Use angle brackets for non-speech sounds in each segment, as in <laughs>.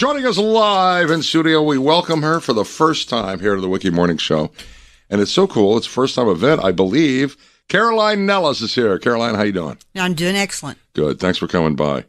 Joining us live in studio, we welcome her for the first time here to the WIKY Morning Show. And it's so cool. It's a first time event, I believe. Caroline Nellis is here. Caroline, how you doing? I'm doing excellent. Good. Thanks for coming by.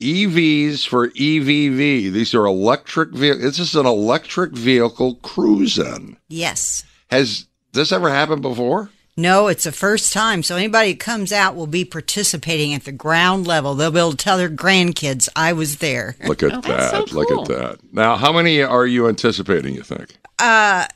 EVs for EVV. These are electric vehicles. This is an electric vehicle cruise-in. Yes. Has this ever happened before? No, it's the first time. So anybody who comes out will be participating at the ground level. They'll be able to tell their grandkids, I was there. <laughs> Look at Oh, that. that's so Look at that. Now, how many are you anticipating, you think? Uh,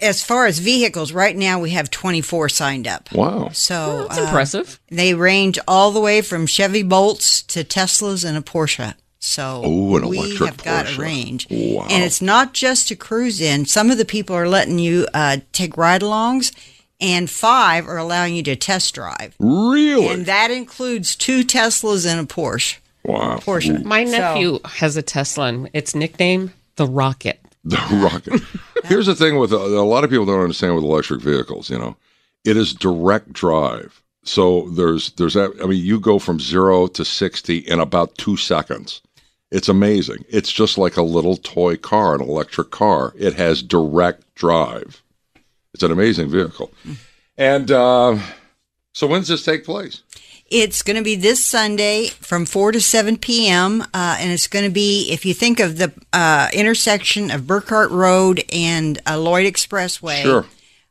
As far as vehicles, right now we have 24 signed up. Wow. So That's uh, impressive. they range all the way from Chevy Bolts to Teslas and a Porsche. So Ooh, an we electric have got Porsche. a range. Wow. And it's not just to cruise in. Some of the people are letting you uh, take ride alongs, and five are allowing you to test drive. Really? And that includes two Teslas and a Porsche. wow. Porsche. My So- nephew has a Tesla, and it's nickname, the Rocket. The rocket. <laughs> Here's the thing with uh, a lot of people don't understand with electric vehicles. You know, it is direct drive. So there's there's. I mean, you go from zero to sixty in about two seconds. It's amazing. It's just like a little toy car, an electric car. It has direct drive. It's an amazing vehicle. And uh, so, when does this take place? It's going to be this Sunday from 4 to 7 p.m. Uh, and it's going to be, if you think of the uh, intersection of Burkhardt Road and uh, Lloyd Expressway Sure.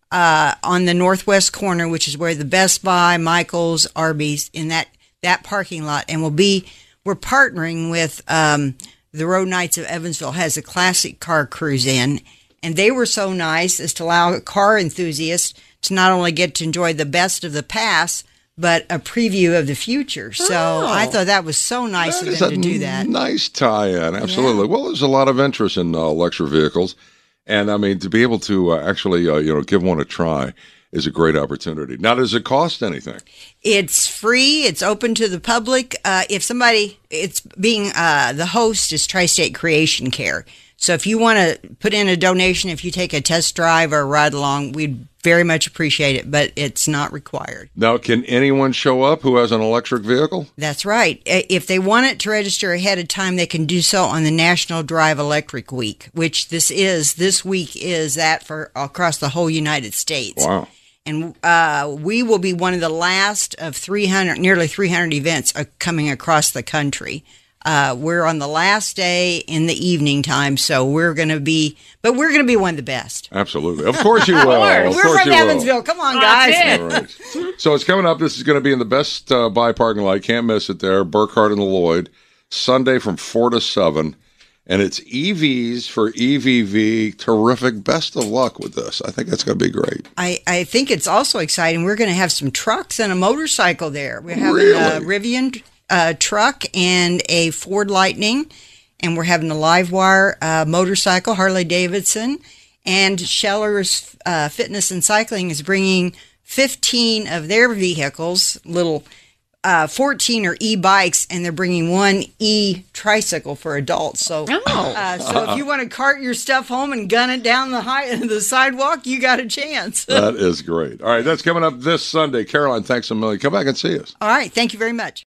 uh, on the northwest corner, which is where the Best Buy, Michael's, Arby's, in that, that parking lot. And we'll be, we're partnering with um, the Road Knights of Evansville has a classic car cruise in. And they were so nice as to allow car enthusiasts to not only get to enjoy the best of the past, but a preview of the future. So I thought that was so nice of them to do that. Nice tie-in, absolutely. Well, there's a lot of interest in uh, electric vehicles, and I mean to be able to uh, actually, uh, you know, give one a try is a great opportunity. Now, does it cost anything? It's free. It's open to the public. Uh, if somebody, it's being uh, the host is Tri-State Creation Care. So if you want to put in a donation, if you take a test drive or ride along, we'd very much appreciate it. But it's not required. Now, can anyone show up who has an electric vehicle? That's right. If they want it to register ahead of time, they can do so on the National Drive Electric Week, which this is. This week is that for across the whole United States. Wow. And uh, we will be one of the last of 300, nearly 300 events uh, coming across the country. Uh, we're on the last day in the evening time, so we're going to be, but we're going to be one of the best. Absolutely. Of course you <laughs> will. of we're course from you will. Evansville. Come on, guys. it. All right. So it's coming up. This is going to be in the best uh, buy parking lot. Can't miss it there. Burkhardt and the Lloyd. Sunday from 4 to 7. And it's EVs for EVV. Terrific. Best of luck with this. I think that's going to be great. I, I think it's also exciting. We're going to have some trucks and a motorcycle there. We're having Really? a Rivian uh, truck and a Ford Lightning, and we're having a Livewire uh, motorcycle, Harley Davidson, and Scheller's uh, Fitness and Cycling is bringing 15 of their vehicles, little uh, 14 are e-bikes, and they're bringing one e-tricycle for adults. So, Oh. uh, so if you want to cart your stuff home and gun it down the high, <laughs> the sidewalk, you got a chance. <laughs> That is great. All right, that's coming up this Sunday. Caroline, thanks a million. Come back and see us. All right. Thank you very much.